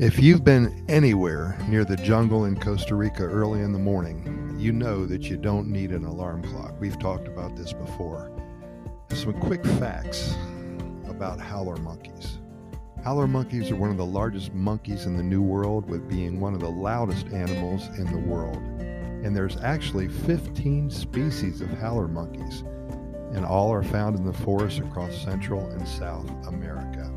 If you've been anywhere near the jungle in Costa Rica early in the morning, you know that you don't need an alarm clock. We've talked about this before. Some quick facts about howler monkeys. Howler monkeys are one of the largest monkeys in the New World, with being one of the loudest animals in the world. And there's actually 15 species of howler monkeys, and all are found in the forests across Central and South America.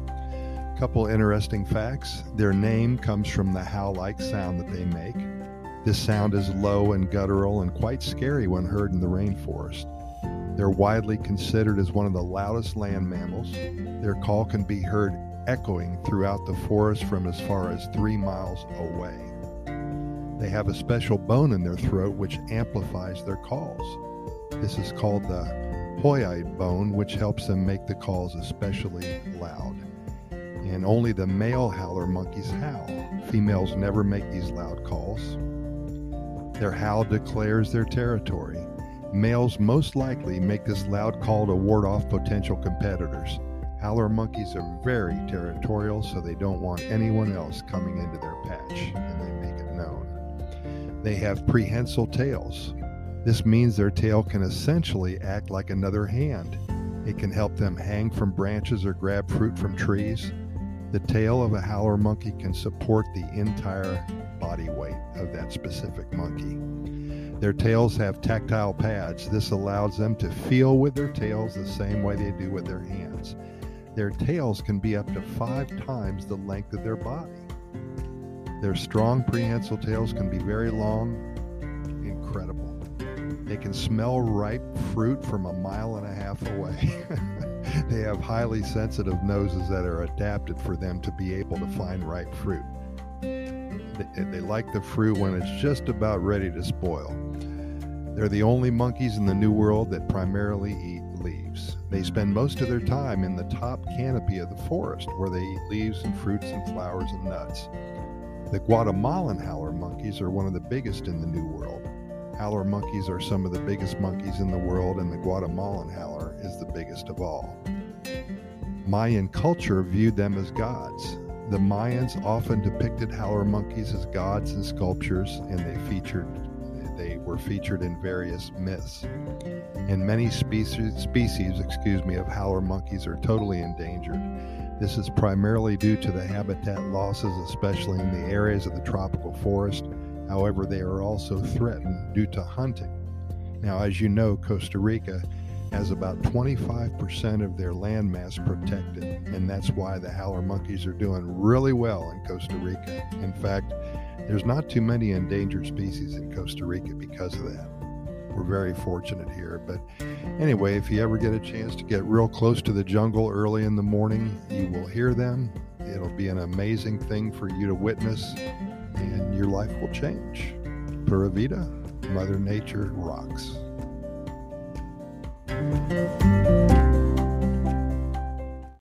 Couple interesting facts. Their name comes from the howl like sound that they make. This sound is low and guttural and quite scary when heard in the rainforest. They're widely considered as one of the loudest land mammals. Their call can be heard echoing throughout the forest from as far as three miles away. They have a special bone in their throat which amplifies their calls. This is called the hyoid bone, which helps them make the calls especially loud and only the male howler monkeys howl. Females never make these loud calls. Their howl declares their territory. Males most likely make this loud call to ward off potential competitors. Howler monkeys are very territorial, so they don't want anyone else coming into their patch, and they make it known. They have prehensile tails. This means their tail can essentially act like another hand. It can help them hang from branches or grab fruit from trees. The tail of a howler monkey can support the entire body weight of that specific monkey. Their tails have tactile pads. This allows them to feel with their tails the same way they do with their hands. Their tails can be up to five times the length of their body. Their strong prehensile tails can be very long, incredible. They can smell ripe fruit from a mile and a half away. they have highly sensitive noses that are adapted for them to be able to find ripe fruit. They, they like the fruit when it's just about ready to spoil. They're the only monkeys in the New World that primarily eat leaves. They spend most of their time in the top canopy of the forest where they eat leaves and fruits and flowers and nuts. The Guatemalan howler monkeys are one of the biggest in the New World. Howler monkeys are some of the biggest monkeys in the world, and the Guatemalan howler is the biggest of all. Mayan culture viewed them as gods. The Mayans often depicted howler monkeys as gods in sculptures, and they featured they were featured in various myths. And many species, species, excuse me, of howler monkeys are totally endangered. This is primarily due to the habitat losses, especially in the areas of the tropical forest However, they are also threatened due to hunting. Now, as you know, Costa Rica has about 25% of their landmass protected, and that's why the howler monkeys are doing really well in Costa Rica. In fact, there's not too many endangered species in Costa Rica because of that. We're very fortunate here. But anyway, if you ever get a chance to get real close to the jungle early in the morning, you will hear them. It'll be an amazing thing for you to witness and your life will change. Pura Vida, Mother Nature rocks.